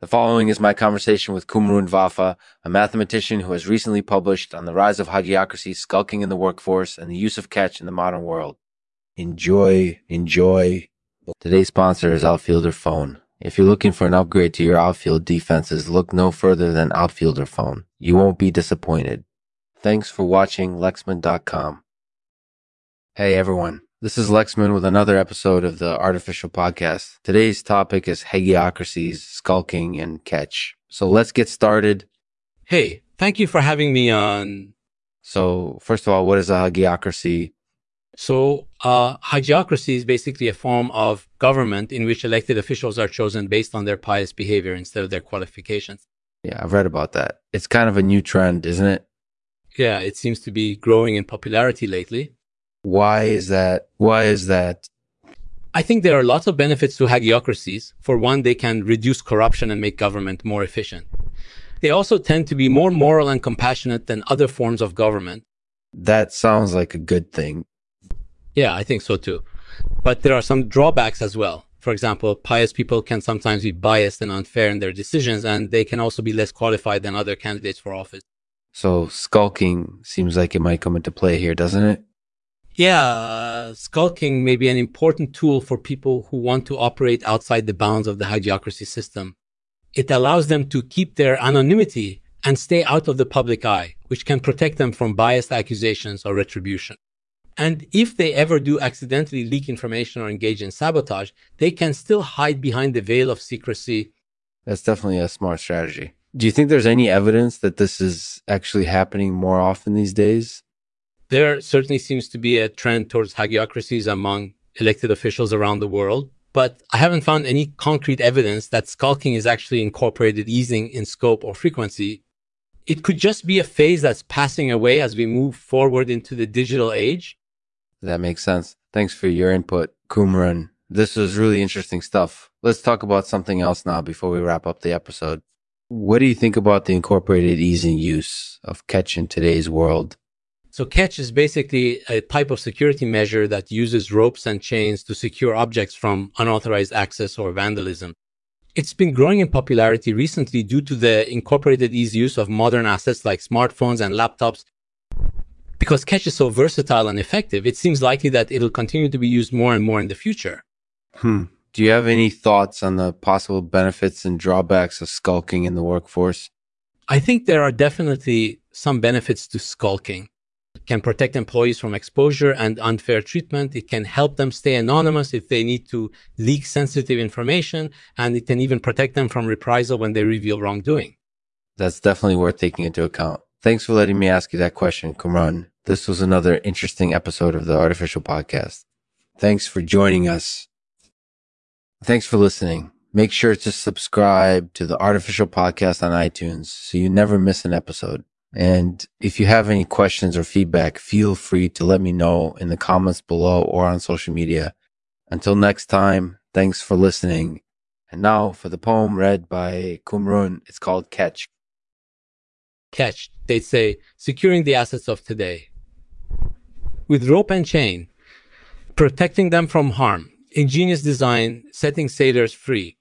The following is my conversation with Cumrun Vafa, a mathematician who has recently published on the rise of hagiocracy, skulking in the workforce, and the use of ketch in the modern world. Enjoy, enjoy. Today's sponsor is Outfielder Phone. If you're looking for an upgrade to your outfield defenses, look no further than Outfielder Phone. You won't be disappointed. Thanks for watching Lexman.com. Hey everyone. This is Lexman with another episode of the Artificial Podcast. Today's topic is hagiocracies, skulking, and ketch. So let's get started. Hey, thank you for having me on. So, first of all, what is a hagiocracy? So, uh, hagiocracy is basically a form of government in which elected officials are chosen based on their pious behavior instead of their qualifications. Yeah, I've read about that. It's kind of a new trend, isn't it? Yeah, it seems to be growing in popularity lately. Why is that? Why is that? I think there are lots of benefits to hagiocracies. For one, they can reduce corruption and make government more efficient. They also tend to be more moral and compassionate than other forms of government. That sounds like a good thing. Yeah, I think so too. But there are some drawbacks as well. For example, pious people can sometimes be biased and unfair in their decisions, and they can also be less qualified than other candidates for office. So, skulking seems like it might come into play here, doesn't it? Yeah, uh, skulking may be an important tool for people who want to operate outside the bounds of the hagiocracy system. It allows them to keep their anonymity and stay out of the public eye, which can protect them from biased accusations or retribution. And if they ever do accidentally leak information or engage in sabotage, they can still hide behind the veil of secrecy. That's definitely a smart strategy. Do you think there's any evidence that this is actually happening more often these days? There certainly seems to be a trend towards hagiocracies among elected officials around the world, but I haven't found any concrete evidence that skulking is actually incorporated easing in scope or frequency. It could just be a phase that's passing away as we move forward into the digital age. That makes sense. Thanks for your input, Cumrun. This was really interesting stuff. Let's talk about something else now before we wrap up the episode. What do you think about the incorporated easing use of ketch in today's world? So ketch is basically a type of security measure that uses ropes and chains to secure objects from unauthorized access or vandalism. It's been growing in popularity recently due to the incorporated ease use of modern assets like smartphones and laptops. Because ketch is so versatile and effective, it seems likely that it'll continue to be used more and more in the future. Hmm. Do you have any thoughts on the possible benefits and drawbacks of skulking in the workforce? I think there are definitely some benefits to skulking can protect employees from exposure and unfair treatment. It can help them stay anonymous if they need to leak sensitive information, and it can even protect them from reprisal when they reveal wrongdoing. That's definitely worth taking into account. Thanks for letting me ask you that question, Cumrun. This was another interesting episode of the Artificial Podcast. Thanks for joining us. Thanks for listening. Make sure to subscribe to the Artificial Podcast on iTunes so you never miss an episode. And if you have any questions or feedback, feel free to let me know in the comments below or on social media. Until next time, thanks for listening. And now for the poem read by Cumrun, it's called Ketch. Ketch, they say, securing the assets of today. With rope and chain, protecting them from harm, ingenious design, setting sailors free.